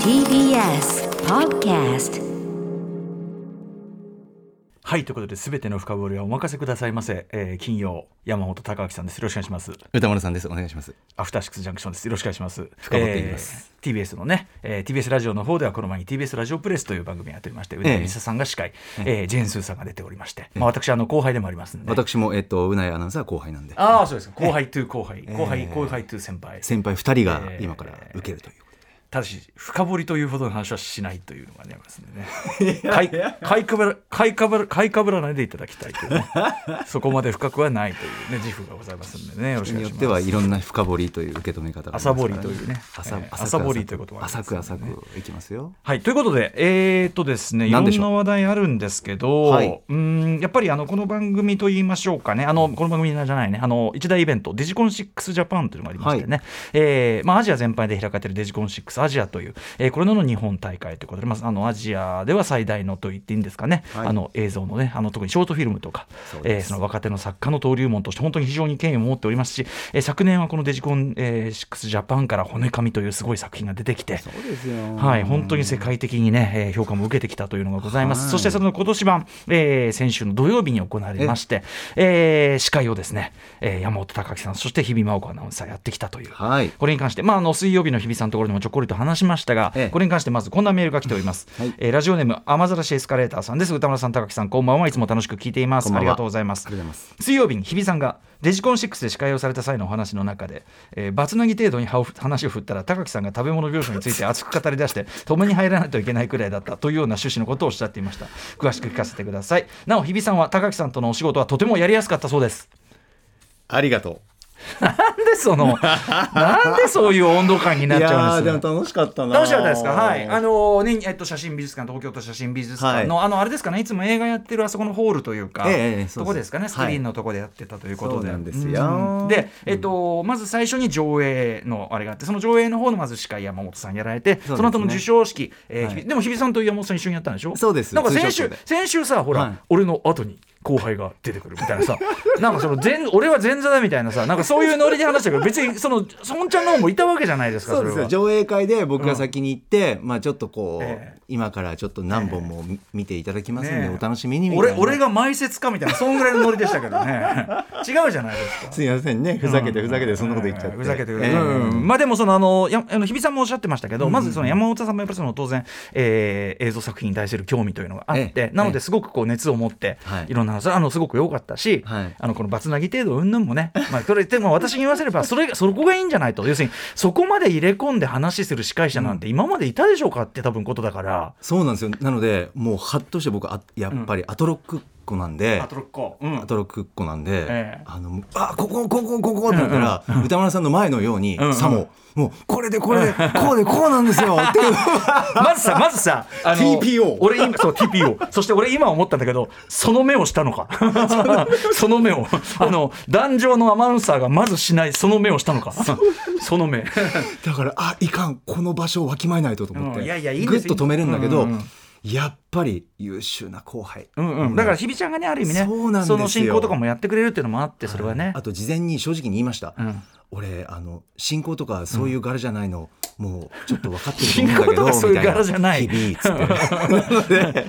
TBS Podcast はいということで全ての深掘りはお任せくださいませ、えー、金曜山本貴明さんです。よろしくお願いします。歌丸さんです。お願いします。アフターシックスジャンクションです。よろしくお願いします。深掘っていきます、えー TBS のね、えー、TBS ラジオの方ではこの前に TBS ラジオプレスという番組をやっておりまして、宇田美沙さんが司会、えージェーンスーさんが出ておりまして、まあ、私あの後輩でもありますんで、私もえっとうないアナウンサーは後輩なんで。ああそうです。か後輩と後輩、え後輩え後輩と先輩。先輩二人がえー今から受けるというただし深掘りというほどの話はしないというのがねありますんでね。買い買いかぶら買いかぶら買いかぶらないでいただきたいというね。そこまで深くはないというね自負がございますんでねよろしくお願いします。人によってはいろんな深掘りという受け止め方がありますから朝掘りというね朝え掘りということもあります浅く浅くいきますよ。はい、ということで、えー、っとですね、いろんな話題あるんですけど、はい。うんやっぱりあのこの番組といいましょうかね、あのこの番組じゃないね、あの一大イベント、デジコン6ジャパンというのがありましてね、えーまあ、アジア全般で開かれているデジコン6アジアという、えーこれの日本大会ということで、まあ、あのアジアでは最大のと言っていいんですかね、はい。あの映像のね、あの特にショートフィルムとか、えーその若手の作家の登竜門として、本当に非常に権威を持っておりますし、えー昨年はこのデジコン、えー6ジャパンから骨紙というすごい作品が出てきて、そうですよ。はい、本当に世界的にね、えー評価も受けてきたというのがございます。はい。そしてその今年版、えー先週の土曜日に行われまして、えー。司会をですね、えー山本隆明さん、そして日比真央子アナウンサーやってきたという。はい。これに関して、まあ、あの水曜日の日比さんのところでもちょこりと話しましたが、ええ。これに関してまずこんなメールが来ております、はい。えーラジオネーム雨ざらしエスカレーターさんです。歌村さん高木さんこんばんは。いつも楽しく聞いています。ありがとうございます。水曜日に日比さんがデジコン6で司会をされた際のお話の中で、えー、バツナギ程度に話を振ったら高木さんが食べ物描写について熱く語り出して 止めに入らないといけないくらいだったというような趣旨のことをおっしゃっていました。詳しく聞かせてください。なお日比さんは高木さんとのお仕事はとてもやりやすかったそうです。ありがと なんでそのなんでそういう温度感にうなっちゃうんですか楽しかったな楽しかったですか？はい。あのねえっと写真美術館東京都写真美術館の、あのあれですかね？いつも映画やってるあそこのホールというか、ええええそこですかね？スクリーンのとこでやってたということで、そうなんですよ。うん。でえっとまず最初に上映のあれがあってその上映の方のまず司会山本さんやられてそ,、ね。の後の授賞式、えーはい。でも日比さんと山本さん一緒にやったんでしょ？そうです。なんか先週先週さほら、はい。俺の後に後輩が出てくるみたいなさ。なんかその前俺は前座だみたいなさなんかそういうノリで話したけど別にその孫ちゃんの方もいたわけじゃないですかそうですよ。上映会で僕が先に行って、まあちょっとこう、ええ。今からちょっと何本も見見ていただきますんで、お楽しみにみたいな。俺俺が埋設かみたいなそんぐらいのノリでしたけどね。違うじゃないですか。すいませんね。ふざけてふざけてそんなこと言っちゃって、ふざけてまあでもそのあのやあの日比さんもおっしゃってましたけど、まずその山本さんもやっぱりその当然、えー映像作品に対する興味というのがあって、ええ。なのですごくこう熱を持って、はい。い、ろんな話あのすごく良かったし、はい。あのこのバツナギ程度云々もね、まあそれでも私に言わせればそれがそこがいいんじゃないと要するにそこまで入れ込んで話する司会者なんて今までいたでしょうかって多分ことだから。そうなんですよ。なのでもうハッとして僕あやっぱりアトロックっ子なんで、アトロッコ、うん。アトロックっ子なんで、ええ。あのあここここここって言ったら、歌丸さんの前のように、んうん。さも。もうこれでこれでこうでこうなんですよ っていう。まずさ、まずさ、TPO 俺今、そう、TPO。そして俺今思ったんだけど、その目をしたのか。その目を。あの、壇上のアナウンサーがまずしない、その目をしたのか。その目。だからあいかん。この場所をわきまえないとと思って、うん。いやいやいいんぐっと止めるんだけど、うんうんうんやっぱり優秀な後輩、うんうん。だから、日比ちゃんがね、ある意味ね、そうなんですよ。の進行とかもやってくれるっていうのもあって、それはね。あと事前に正直に言いました、うん。俺あの進行とかそういう柄じゃないの、もうちょっと分かってると思うんだけ進行とどかそういう柄じゃない。日々つって。なので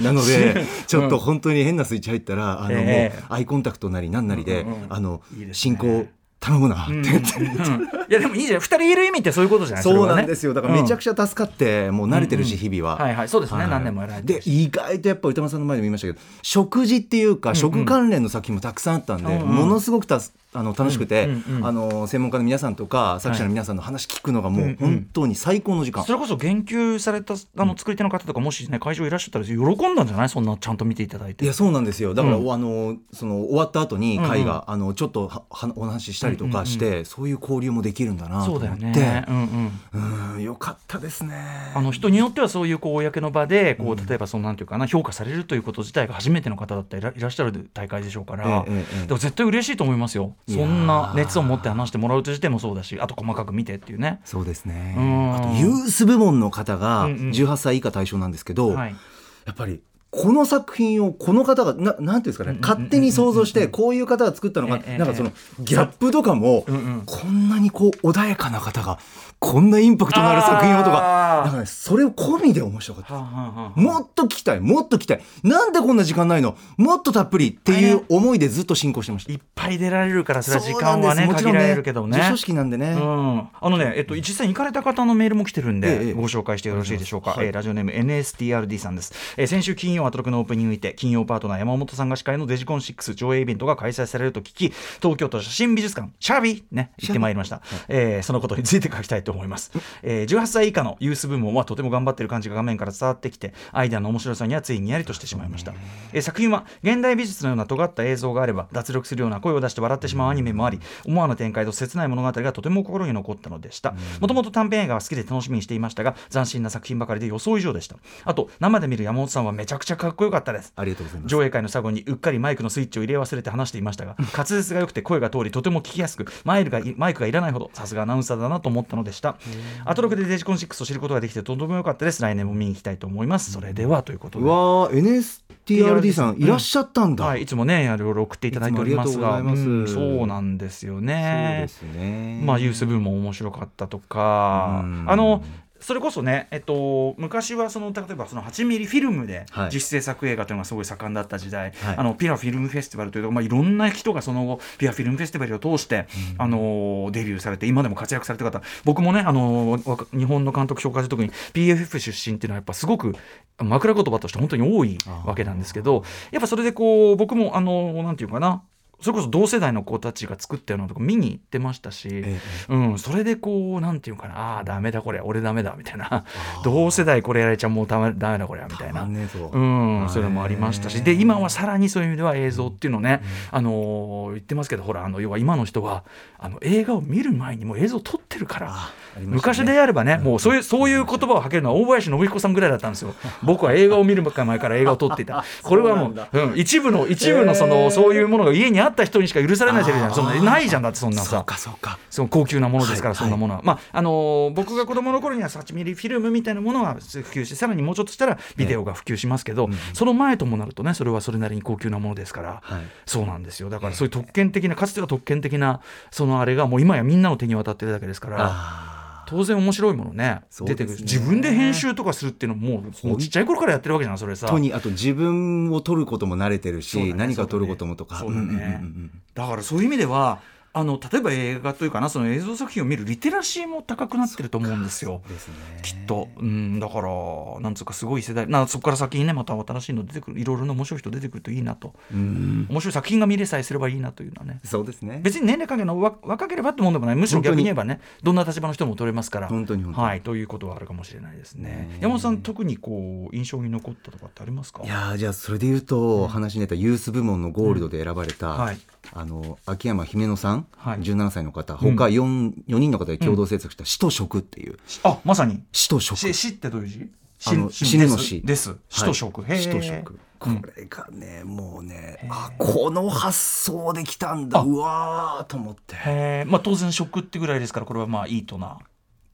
なのでちょっと本当に変なスイッチ入ったらあの、ええ。もうアイコンタクトなりなんなりで、うんうんあの進行頼むなって言って、うん。いやでもいいじゃん。二人いる意味ってそういうことじゃないそうなんですよ。だからめちゃくくちゃ助かって、もう慣れてるし、日々は。はいはい。そうですね。何年もやられてで意外とやっぱ歌丸さんの前でも言いましたけど食事っていうか食関連の作品もたくさんあったんで、うんうん。ものすごくたすあの楽しくて、うんうんうん。あの専門家の皆さんとか作者の皆さんの話聞くのがもうんううん。本当に最高の時間、それこそ言及されたあの作り手の方とかもしね会場いらっしゃったら喜んだんじゃない？そんなちゃんと見ていただいて。いやそうなんですよ。だから、うんあのその終わった後にうんうん。会が、あのちょっとははお話ししたりとかして、そういう交流もできるんだなとそうだ思ってよね、うんうん、うん。よかったですね。あの人によってはそういうこう公の場でこう例えばそのなんていうかな評価されるということ自体が初めての方だったらいらっしゃる大会でしょうから、ええええ。でも絶対嬉しいと思いますよそんな熱を持って話してもらうとしてもそうだしあと細かく見てっていうね。そうですね。うん。あとユース部門の方がうんうん。18歳以下対象なんですけど、はい。やっぱりこの作品をこの方がななんていうんですかね勝手に想像してこういう方が作ったのかええなんかそのギャップとかもこんなにこう穏やかな方がこんなインパクトのある作品をとかなんかねそれを込みで面白かった。もっと聞きたいもっと聞きたい。なんでこんな時間ないの？もっとたっぷりっていう思いでずっと進行してました。いっぱい出られるからそれは時間はねもちろん限られるけどね。授賞式なんでね、うん、あのね、えっと、実際に行かれた方のメールも来てるんで、ええご紹介してよろしいでしょうか、はい。えーラジオネーム NSTRD さんです、えー先週金曜アトロクのオープニングにて金曜パートナー山本さんが司会のデジコン6上映イベントが開催されると聞き東京都写真美術館シャービーね行ってまいりました、えーそのことについて書きたいと思います、えー18歳以下のユース部門はとても頑張ってる感じが画面から伝わってきてアイデアの面白さにはついにやりとしてしまいました、えー作品は現代美術のような尖った映像があれば脱力するような声を出して笑ってしまうアニメもあり思わぬ展開と切ない物語がとても心に残ったのでした。もともと短編映画は好きで楽しみにしていましたが斬新な作品ばかりで予想以上でした。あと生で見る山本さんはめちゃくちゃかっこよかったです。ありがとうございます。上映会の最後にうっかりマイクのスイッチを入れ忘れて話していましたが滑舌が良くて声が通りとても聞きやすくマイルがマイクがいらないほどさすがアナウンサーだなと思ったのでした。アトロクでデジコン6を知ることができてとても良かったです。来年も見に行きたいと思います。それではということで。うわー NSTRD さんいらっしゃったんだ、はい、いつもね、いろいろ送っていただいておりますが、うんそうなんですよそうねで。すね。まあ、ユース部も面白かったとか。うん、あの、それこそね、えっと、昔はその例えばその8ミリフィルムではい。実製作映画というのがすごい盛んだった時代、はい。あのピラフィルムフェスティバルというと、まあ、いろんな人がその後ピラフィルムフェスティバルを通して、あのデビューされて今でも活躍されてる方。僕もねあの日本の監督紹介するときに PFF 出身っていうのはやっぱすごく枕言葉として本当に多いわけなんですけどやっぱそれでこう僕もあのなんていうかなそれこそ同世代の子たちが作ったようなとこ見に行ってましたし、えうん、それでこうなんていうかなああーダメだこれ俺ダメだみたいな。同世代これやられちゃもうダメだこれみたいたなうん、そういうのもありましたし、で、今はさらにそういう意味では映像っていうのをね、あのー言ってますけど、ほら、あの、要は今の人は、あの、映画を見る前にもう映像を撮ってるから、ね。昔であればね、もうそういう、そういう言葉を吐けるのは大林信彦さんぐらいだったんですよ。僕は映画を見る前から映画を撮っていた。これはもう、うん、一部の、一部のその、そういうものが家にあった人にしか許されないセリフじゃん。そんな、ないじゃんだってそんなさ。そう。かそうか。その高級なものですから、はいそんなものは、まああのー僕が子供の頃には8ミリフィルムみたいなものが普及してさらにもうちょっとしたらビデオが普及しますけど、その前ともなるとねそれはそれなりに高級なものですから、はい。そうなんですよ。だからそういう特権的なかつては特権的なそのあれがもう今やみんなの手に渡ってるだけですから。あ当然面白いものね出てくる自分で編集とかするっていうのももうちっちゃい頃からやってるわけじゃんそれさ。ーとにあと自分を撮ることも慣れてるし、ね何か撮ることもとか。そうだね。んんうんうん。だからそういう意味ではあの例えば映画というかなその映像作品を見るリテラシーも高くなってると思うんですよ。ですね。きっと、うん、だからなんつうかすごい世代。なそこから先にねまた新しいの出てくるいろいろな面白い人出てくるといいなと。うん。面白い作品が見れさえすればいいなというのはね。そうですね。別に年齢関係のわ若ければってもんでもない。むしろ逆に言えばねどんな立場の人も取れますから。本当に本当に。はいということはあるかもしれないですね。ね山本さん特にこう印象に残ったとかってありますか？いやーじゃあそれで言うと、話に出たユース部門のゴールドで選ばれた、はいあの秋山姫野さん、はい。17歳の方他 4, 4人の方で共同制作した「死と食」っていう。あまさに「死と食」し死ってどういう字？あの死の死。です。死と食、死と食。これがね、もうねあこの発想できたんだ。あ。うわーと思って。まあ当然食ってぐらいですからこれはまあいいとな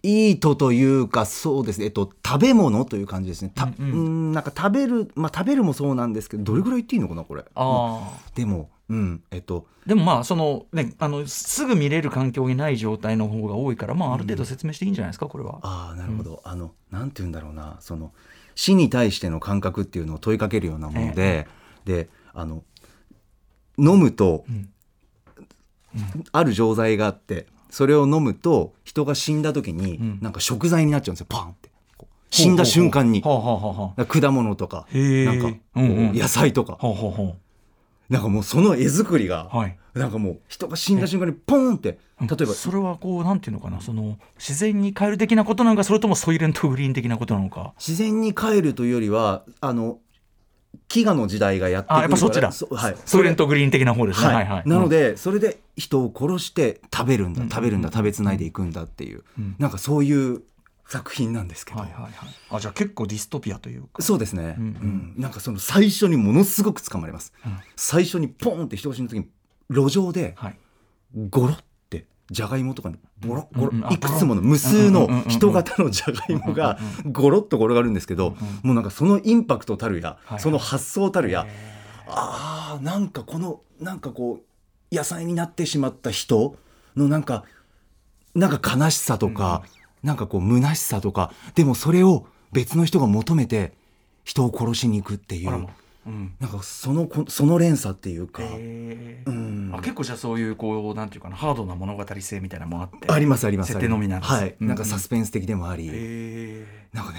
いいとというかそうですね。えっと食べ物という感じですね。たううん。うんんなんか食べるまあ食べるもそうなんですけどどれぐらい言っていいのかなこれ。ああでもうん。えっと。でもまあそのねあのすぐ見れる環境にない状態の方が多いからまあある程度説明していいんじゃないですかこれは。ああなるほど、あのなんて言うんだろうな。その死に対しての感覚っていうのを問いかけるようなもので、であの飲むと、ん。ある錠剤があってそれを飲むと人が死んだ時に、んなんか食材になっちゃうんですよパンって死んだ瞬間に果物とかなんか野菜とか、なんかもうその絵作りが、うはい。なんかもう人が死んだ瞬間にポーンって例えばそれはこうなんていうのかなその自然に変える的なことなのかそれともソイレントグリーン的なことなのか。自然に帰るというよりはあの飢餓の時代がやってくるあやっぱそっちだ。そはい、ソイレントグリーン的な方ですね。はいはいはい。なので、それで人を殺して食べるんだ、うん食べるんだ食べつないでいくんだっていう、うんなんかそういう作品なんですけど、はいはいはい。あじゃあ結構ディストピアというか。そうですね、ううんんなんかその最初にものすごく掴まれます、うん最初にポーンって人が死ぬ時に路上ではい。ゴロってじゃがいもとかにボロゴロ、いくつもの無数の人型のじゃがいもがゴロッと転がるんですけど、もうなんかそのインパクトたるや、はいその発想たるや、あーなんかこのなんかこう野菜になってしまった人のなんかなんか悲しさとか、なんかこう虚しさとかでもそれを別の人が求めて人を殺しに行くっていううん。なんかそのこその連鎖っていうか、へー。うん。あ結構じゃあそういうこうなんていうかなハードな物語性みたいなのもあってありますあります設定のみなんですはい、うんなんかサスペンス的でもあり、へなんかね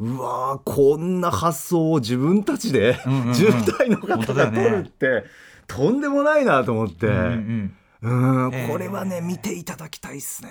うわーこんな発想を自分たちで、うんうんうん。10代の方が取るって、とんでもないなと思って、ーうんうんうんえーこれはね見ていただきたいっすね。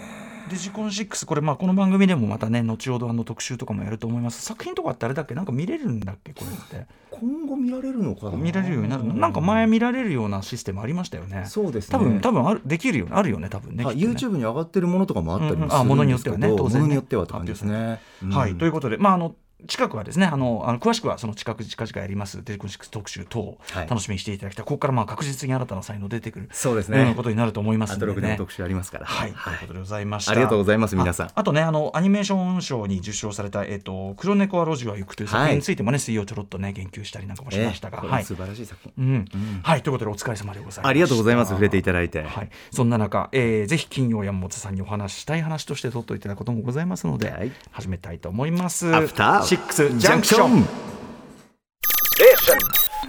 デジコン6これまあこの番組でもまたね後ほどあの特集とかもやると思います。作品とかってあれだっけ？なんか見れるんだっけ？これって。今後見られるのかな？見られるようになるの？なんか前見られるようなシステムありましたよね。そうですね。多分多分あるできるよあるよね多分ねはいきっとね。YouTube に上がってるものとかもあったりもするうんうんあものんですけどによってはね当然ね。ものによってはって感じですね。はい、というこことで、まあ、あの近くはですねあのあの詳しくはその近く近々やりますデジコン6特集等をはい。楽しみにしていただきたい、ここからまあ確実に新たな才能出てくるそうですね。ようなことになると思いますアのでね。トロクでも特集ありますから。はい、ということでございました。ありがとうございます皆さん。ああとね、あのアニメーション賞に受賞された、えっ、と、黒猫は路地は行くという作品についてもね、水曜ちょろっとね、言及したりなんかもしましたが、はい、ええこれ素晴らしい作品。うん、はい、ということで、お疲れ様でございました。ありがとうございます。触れていただいて。はい、そんな中、えーぜひ金曜山本さんにお話ししたい話として取っておいただくこともございますので、はい。始めたいと思います。アフター6ジャンクション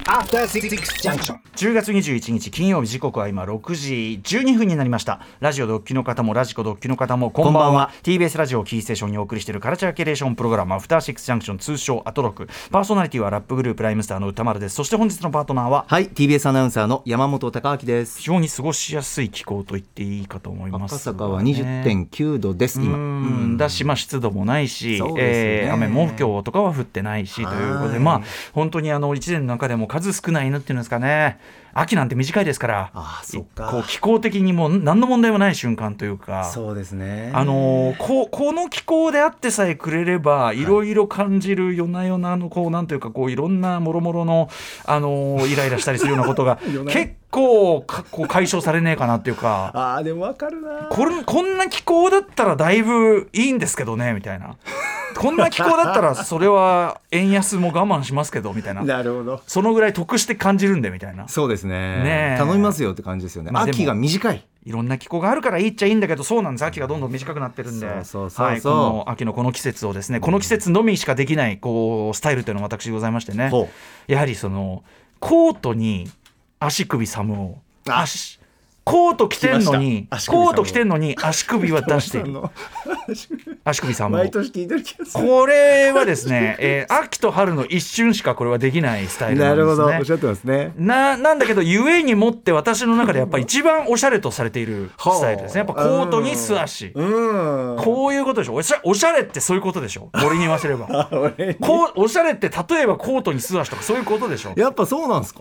ックスジャンクション。After Six Junction. 10月21日金曜日時刻は今6時12分になりましたラジオドッキの方もラジコドッキの方もこんばんはこんばんは TBS ラジオをキーステーションにお送りしているカルチャーキュレーションプログラムアフターシックスジャンクション通称アトロクパーソナリティはラップグループライムスターの歌丸ですそして本日のパートナーははい、TBS アナウンサーの山本貴明です非。常に過ごしやすい気候と言っていいかと思います赤坂は20.9度です、今。うんだし、まあ、湿度もないし、ねえー雨も今日とかは降ってないしということで、はいまあ、本当にあの1年の中でも数少ない犬っていうんですかね、秋なんて短いですから、ああそっかこう気候的にもう何の問題もない瞬間というか。そうですね。あのーこうこの気候であってさえくれればいろいろ感じる夜な夜なのこうなんというかこういろんなもろもろの、あのーイライラしたりするようなことが 結構かこう解消されねえかなっていうかああ、でもわかるな。これこんな気候だったらだいぶいいんですけどねみたいなこんな気候だったら それは円安も我慢しますけどみたいななるほど。そのぐらい得して感じるんでみたいなそうですね。ねえ。頼みますよって感じですよね。まあ秋が短い。いろんな気候があるからいいっちゃいいんだけどそうなんです。秋がどんどん短くなってるんで。秋のこの季節をですねこの季節のみしかできないこうスタイルというのが私ございましてね。ほやはりそのコートに足首サムをあ。足コート着てんのにコート着てんのに足首は出している。足首。サムを毎年聞いてる気がする。これはですね、えー秋と春の一瞬しかこれはできないスタイルなですなんるほど。おっねしゃってますね。ななんだけどゆえにもって私の中でやっぱり一番おしゃれとされているスタイルですね。やっぱコートに素足。うん。こういうことでしょ。おしゃおしゃれってそういうことでしょ。俺に言わせれば。俺こうおしゃれって例えばコートに素足とかそういうことでしょ。やっぱそうなんですか？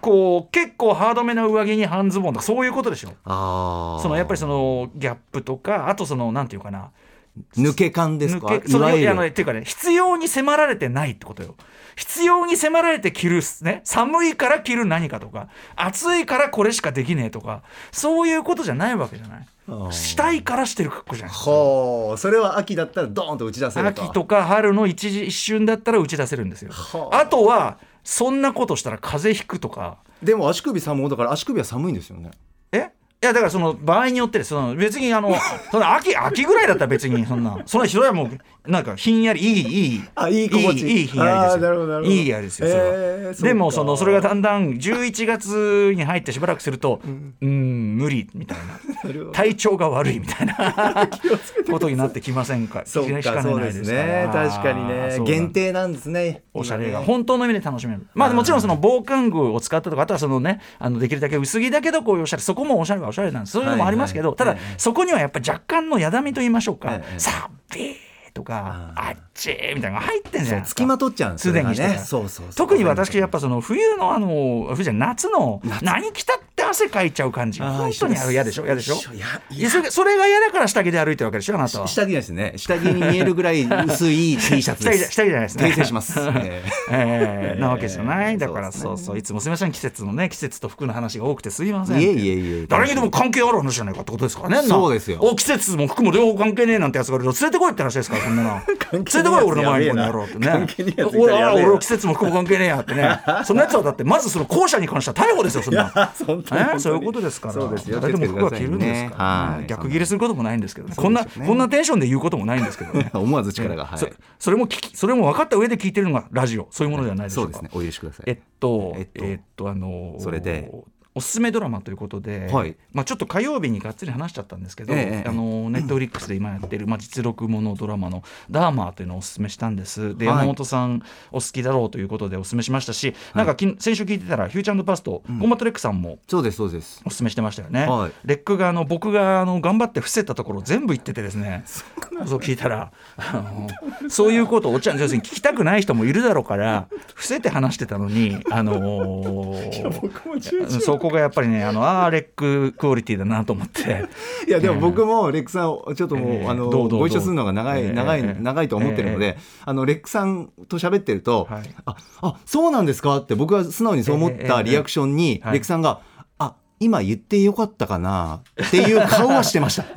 こう結構ハードめな上着に半ズボンとかそういうことでしょ。ああ。そのやっぱりそのギャップとかあとそのなんていうかな。抜け感ですか？いわゆる。あのねっていうかね必要に迫られてないってことよ。必要に迫られて着るね。寒いから着る何かとか。暑いからこれしかできねえとか。そういうことじゃないわけじゃない。したいからしてる格好じゃないほう。それは秋だったらドーンと打ち出せると。秋とか春の一時一瞬だったら打ち出せるんですよ。はああとはそんなことしたら風邪ひくとか。でも足首寒いだから足首は寒いんですよね。え？いやだからその場合によってです。その別にあのその秋秋ぐらいだったら別にそんな。そんな人はもうなんかひんやりいいいいあいい心地いい。いいひんやりですいいやりですよえーでもそのそれがだんだん11月に入ってしばらくするとうん。無理みたいな。体調が悪いみたいな ことになってきませんか？そうかね。ないかそうですね確かにね。限定なんですね。おしゃれが今ね。本当の意味で楽しめる、まあもちろんその防寒具を使ったとかあとはそのねあのできるだけ薄着だけどこういうおしゃれそこもおしゃれはおしゃれなんです。そういうのもありますけど、ただ、はいはい。ええそこにはやっぱ若干のやだみと言いましょうか、ええさっびーとかああっちーみたいなのが入ってんじゃないですかそうつきまとっちゃうんですよね。たそうそうそう。特に私やっぱその。冬のあの冬じゃ夏の何着たって汗かいちゃう感じ。本当に嫌でしょ？嫌でしょ？いやいいや。それそれが嫌だから下着で歩いてるわけでしょあなたは。下着ですね下着に見えるぐらい薄い T シャツです。下着じゃないですね。訂正します。ええ。ーなわけじゃない。だからそうそういつもすみません。季節のね季節と服の話が多くてすいません。いえいえいえ誰にでも関係ある話じゃないかってことですからね。そうですよ。お季節も服も両方関係ねえなんてやつがいると連れてこいって話ですからこんなの。連れてこい俺の前にこの野郎ってね俺は俺季節も服も関係ねえやってね。そんなやつはだってまずその後者に関しては逮捕ですよそんな えそういうことですから。そうですよ。誰でも服は着るんですか逆切れすることもないんですけどね。そこんなこんなテンションで言うこともないんですけどね。思わず力が、はい。そそれも聞きそれも分かった上で聞いてるのがラジオ。そういうものではないでしょか、そううですね。お許しください。えっと、ええっっとと、あのーそれでおすすめドラマということで、はい。まあ、ちょっと火曜日にがっつり話しちゃったんですけど、ええあのネットフリックスで今やってる、まあ、実録ものドラマの「ダーマー」というのをおすすめしたんです。で、はい。山本さんお好きだろうということでおすすめしましたし、なんかき先週聞いてたらフューチャーパスト、コンバットレックさんもそうですそうです。おすすめしてましたよね、はい。レックがあの僕があの頑張って伏せたところ全部言っててですね。そう聞いたらあのそういうことをおっちゃん要するに聞きたくない人もいるだろうから伏せて話してたのにあのーそこがやっぱりねあのあーレッククオリティだなと思って。いやでも僕もレックさんをちょっともう、ええあのご一緒するのが長い、ええ長い、ええ。長いと思ってるので、あのレックさんと喋ってると、はい。ああそうなんですかって僕は素直にそう思っええたリアクションに、はい。レックさんがあ今言ってよかったかなっていう顔はしてました。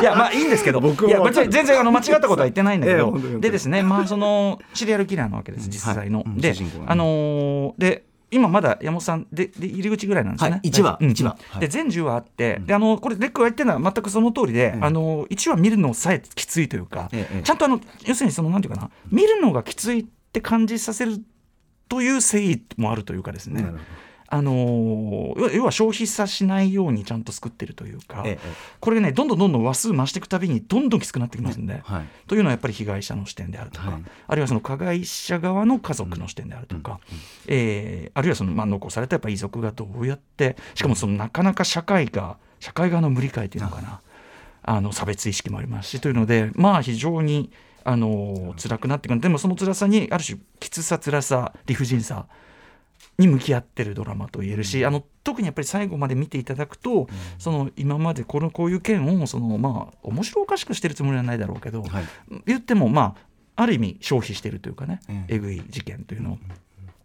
いやまあいいんですけど。僕も。いや別に全然あの間違ったことは言ってないんだけど、でですねまあそのシリアルキラーなわけです実際の。で主人公がね。あのーで今まだ山本さんでで入り口ぐらいなんですよね。はい一話うん。で全10話あって、であのこれレックが言ってるのは全くその通りで、ええ。あの1話見るのさえきついというか、ええ。ええちゃんとあの要するにそのなんていうかな見るのがきついって感じさせるという誠意もあるというかですね。あのー要要は消費さしないようにちゃんと作ってるというか、ええこれねどんどんどんどん話数増していくたびにどんどんきつくなってきますんで、はい。というのはやっぱり被害者の視点であるとか、はい。あるいはその加害者側の家族の視点であるとか、えーあるいはその、まあ、残されたやっぱ遺族がどうやってしかもそのなかなか社会が社会側の無理解というのかな、あの差別意識もありますしというのでまあ非常にあの辛くなってくる。でもその辛さにある種きつさ辛さ理不尽さに向き合ってるドラマと言えるし、あの特にやっぱり最後まで見ていただくと、その今までこのこういう件をそのまあ面白おかしくしてるつもりはないだろうけど、はい。言ってもまあある意味消費してるというかね、ええぐい事件というのを、っ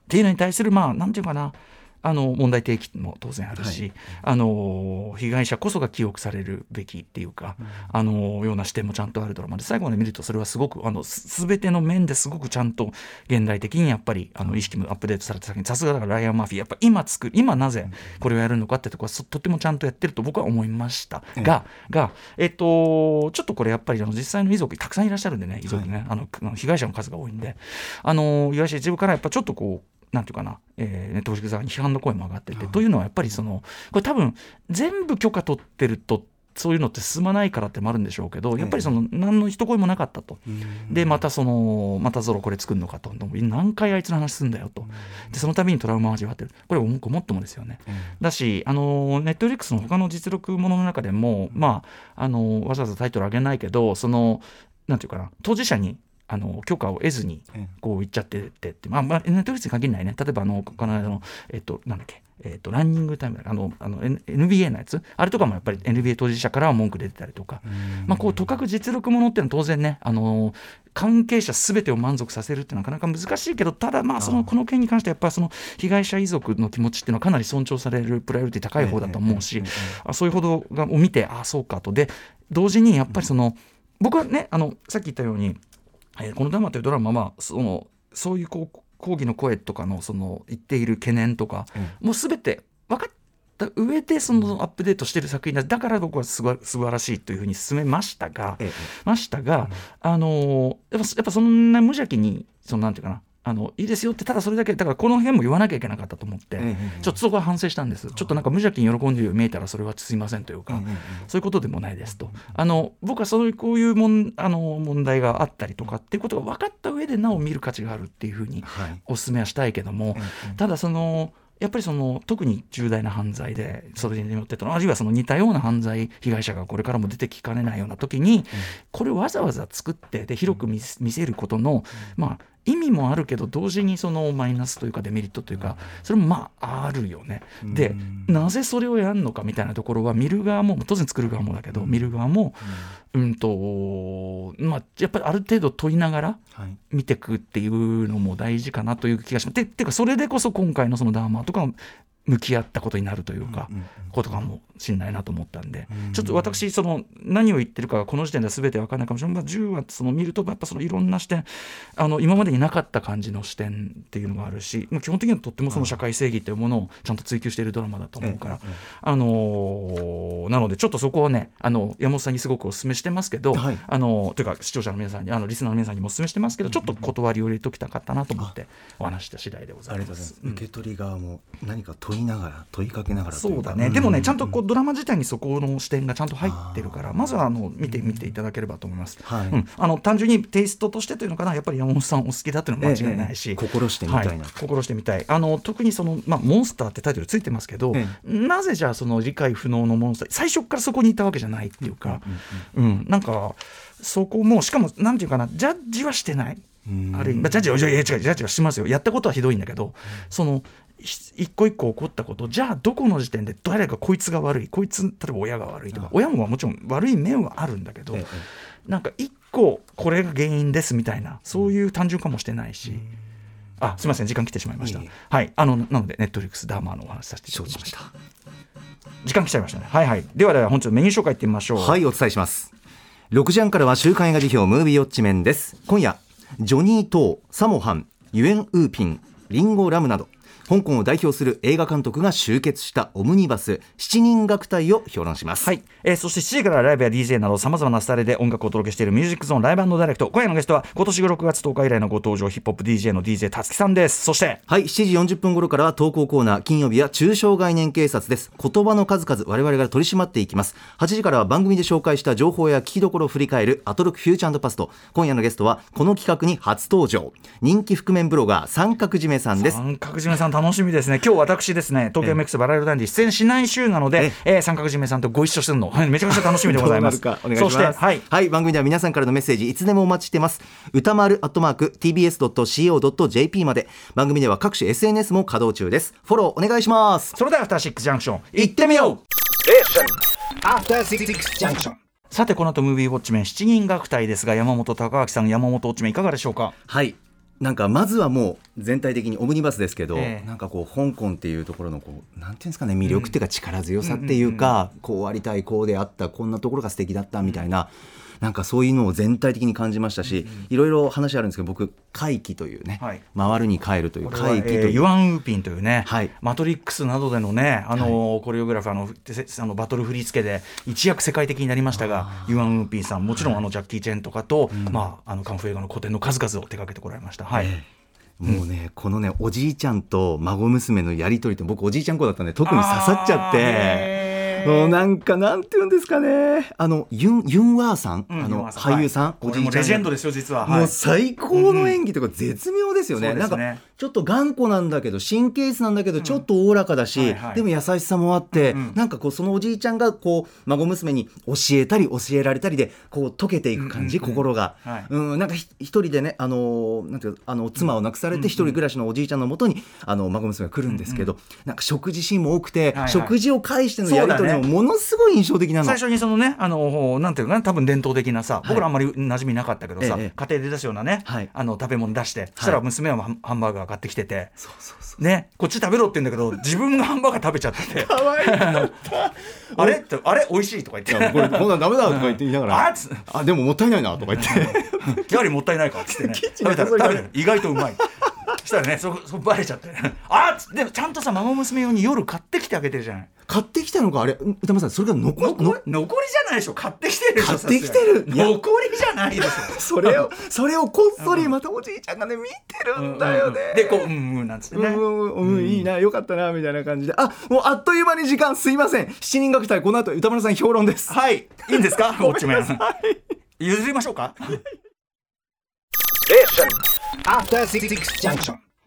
ていうのに対するまあなんていうかなあの問題提起も当然あるし、はい。あの被害者こそが記憶されるべきっていうか、あのような視点もちゃんとあるドラマで最後まで見るとそれはすごくあのす全ての面ですごくちゃんと現代的にやっぱりあの意識もアップデートされた先にさすがだからライアン・マーフィーやっぱ今作る今なぜこれをやるのかってとこはそとてもちゃんとやってると僕は思いました。が、がえっとちょっとこれやっぱりあの実際の遺族たくさんいらっしゃるんでね遺族ね、あの被害者の数が多いんであの被害者一部からやっぱちょっとこうなんていうかな、えー、ネットフリックス側に批判の声も上がってて、というのはやっぱりそのこれ多分全部許可取ってるとそういうのって進まないからってもあるんでしょうけどやっぱりその何の一声もなかったと、でまたそのまたゾロこれ作るのかと。何回あいつの話すんだよと。でその度にトラウマを味わってる。これ思うもっともですよね、だしあのネットフリックスの他の実録ものの中でも、まああのわざわざタイトル上げないけどそのなんていうかな当事者にあの許可を得ずにええこう言っちゃっててって、まあ、まあ、ネットフリックスに限らないね。例えばあのこの間の、えっと、なんだっけ。えっとランニングタイムだ。あのあの NBA のやつ。あれとかもやっぱり NBA 当事者からは文句出てたりとか、まあ、こうとかく実力ものっていうのは当然ねあの関係者すべてを満足させるってなかなか難しいけどただまあそのこの件に関してはやっぱりその被害者遺族の気持ちっていうのはかなり尊重されるプライオリティ高い方だと思うし、あそういうほどがを見てああそうかと。で同時にやっぱりその、僕はねあのさっき言ったように、えーこのドラマというドラマはそのそういうこう抗議の声とかのその言っている懸念とか、もうすべて分かった上でそのアップデートしている作品だだから僕はすば素晴らしいというふうに進めましたが、ええ。ましたが、あのやっぱやっぱそんな無邪気にそのなんていうかなあのいいですよってただそれだけだからこの辺も言わなきゃいけなかったと思って、ちょっとそこは反省したんです。ちょっとなんか無邪気に喜んでるように見えたらそれはすいませんというか、そういうことでもないですと。あの僕はそういうこういうもんあの問題があったりとかっていうことが分かった上でなお見る価値があるっていうふうにはい。お勧めはしたいけども、ただそのやっぱりその特に重大な犯罪でそれによってとあるいはその似たような犯罪被害者がこれからも出てきかねないような時に、これをわざわざ作ってで広く見せることの、まあ意味もあるけど同時にそのマイナスというかデメリットというかそれもまああるよね。でなぜそれをやるのかみたいなところは見る側も当然作る側もだけど見る側もうん。とまあやっぱりある程度問いながらはい。見ていくっていうのも大事かなという気がします。ててかそれでこそ今回のそのダーマーとか向き合ったことになるというか、ことかもしれないなと思ったんで、ちょっと私その何を言ってるかがこの時点では全て分からないかもしれない、まあ、10はその見るとやっぱそのいろんな視点あの今までになかった感じの視点っていうのがあるし、まあ、基本的にはとってもその社会正義というものをちゃんと追求しているドラマだと思うから、あのーなのでちょっとそこをねあの山本さんにすごくお勧めしてますけど、はい。あのというか視聴者の皆さんにあのリスナーの皆さんにもお勧めしてますけどちょっと断りを入れておきたかったなと思ってお話した次第でござあいます。受け取り側も何か問いながら問いかけながらといそうかだね、でもね、うちゃんとこうドラマ自体にそこの視点がちゃんと入ってるから、まずはあの見てみていただければと思います。はい。うん、あの単純にテイストとしてというのかな、やっぱり山本さんお好きだっていうのは間違いないし、ええ心してみたいな。は心してみたい。あの特にそのまあモンスターってタイトルついてますけど、えなぜじゃあその理解不能のモンスター、最初からそこにいたわけじゃないっていうか、うん、なんかそこもしかもなんていうかな、ジャッジはしてない。ある意味、まあ、ジャッジは、いやいや違う、ジャッジはしますよ。やったことはひどいんだけど、その、ひ一個一個起こったこと、じゃあどこの時点で誰かこいつが悪い、こいつ、例えば親が悪いとか、親ももちろん悪い面はあるんだけど、えなんか一個これが原因ですみたいな、そういう単純化もしてないし、あ、すみません、時間来てしまいました。いえいえはい、あの、なので、ネットフリックスダーマーのお話しさせていただきまし。た時間来ちゃいましたね。はいはい。ではでは、本日のメニュー紹介いってみましょう。はいお伝えします6時半からは週刊映画辞表ムービーウォッチメンです今夜ジョニー・トーサモハンユエン・ウーピンリンゴ・ラムなど香港を代表する映画監督が集結したオムニバス七人楽隊を評論します、はい、えーそして7時からライブや DJ などさまざまなスタイルで音楽をお届けしているミュージックゾーンライブダイレクト今夜のゲストは今年6月10日以来のご登場ヒップホップ DJ の DJ たつきさんですそしてはい、7時40分頃からは投稿コーナー、金曜日は中小概念警察です。言葉の数々、我々が取り締まっていきます。8時からは番組で紹介した情報や聞きどころを振り返る、アトロクフューチャーパスト。今夜のゲストは、この企画に初登場。人気覆面ブロガー、三角締めさんです。三角締めさん楽しみですね今日私ですね東京 MX バラエルダンディ出演しない週なので、えー三角締めさんとご一緒するのはい めちゃくちゃ楽しみでございますどうなるかお願いします。そしてはい番組では皆さんからのメッセージ、いつでもお待ちしてます。歌丸アットマーク、tbs.co.jp まで。番組では各種 SNS も稼働中です。フォローお願いします。それではアフターシックスジャンクション行ってみよう After Six Junction. さてこの後ムービーウォッチメン7人楽隊ですが山本隆明さん山本ウォッチメンいかがでしょうか？はいなんかまずはもう全体的にオムニバスですけど、ええ。なんかこう香港っていうところのこうなんていうんですかね魅力っていうか力強さっていうか、こうありたいこうであったこんなところが素敵だったみたいな、なんかそういうのを全体的に感じましたし、いろいろ話あるんですけど僕回帰というね、はい。回るに帰るという回帰という、えーユアン・ウーピンというね、はい。マトリックスなどでのね、あのコレオグラファーのせあのバトル振り付けで一躍世界的になりましたが、ユアン・ウーピンさん、もちろんあのジャッキー・チェンとかと、まあ、あのカンフー映画の古典の数々を手掛けてこられました。はい。ええもうね、このねおじいちゃんと孫娘のやり取りって僕おじいちゃん子だったんで特に刺さっちゃってもうなんかなんて言うんですかね。あのユンユンワーさん、うんあの俳優さん、はい。これおじいちゃんもレジェンドですよ実は。もうはい最高の演技とか絶妙ですよね,、うんなんかちょっと頑固なんだけど神経質なんだけどちょっとおおらかだし、はいはい。でも優しさもあって、うんうん。なんかこうそのおじいちゃんがこう孫娘に教えたり教えられたりでこう溶けていく感じ、うんうんうん。心が、はい。うん、なんかひ一人でねあのなんていうかあの妻を亡くされて一人暮らしのおじいちゃんのもとにあの孫娘が来るんですけど、なんか食事シーンも多くて、はいはい。食事を介してのやり取りねもものすごい印象的なの。最初にそのね、あのなんていうかな、多分伝統的なさ、僕らあんまり馴染みなかったけどさ、ええ家庭で出すようなね、はい。あの食べ物出して、そしたら娘はハンバーガー買ってきてて、ね、こっち食べろって言うんだけど、自分がハンバーガー食べちゃって。て、かわい。い あれ？って、あれ？美味しいとか言って、これこんなんダメだとか言って言いながら あっつ。あでももったいないなとか言って。やはりもったいないからっつってね、食べた食べたら意外とうまい。そしたらね、そそバレちゃって、あっでもちゃんとさ、孫娘用に夜買ってきてあげてるじゃない。買ってきたのかあれ歌丸さんそれが残り残りじゃないでしょ。買ってきてるでしょ買ってきてる。残りじゃないでしょ。それをそれをこっそりまたおじいちゃんがね見てるんだよね、でこううんうんなんつってね、うんうんうん、いいなよかったなみたいな感じで。あもうあっという間に時間すいません。七人楽隊この後歌丸さん評論です。はい。いいんですか？ごめんなさい。譲りましょうか？After Six Junction.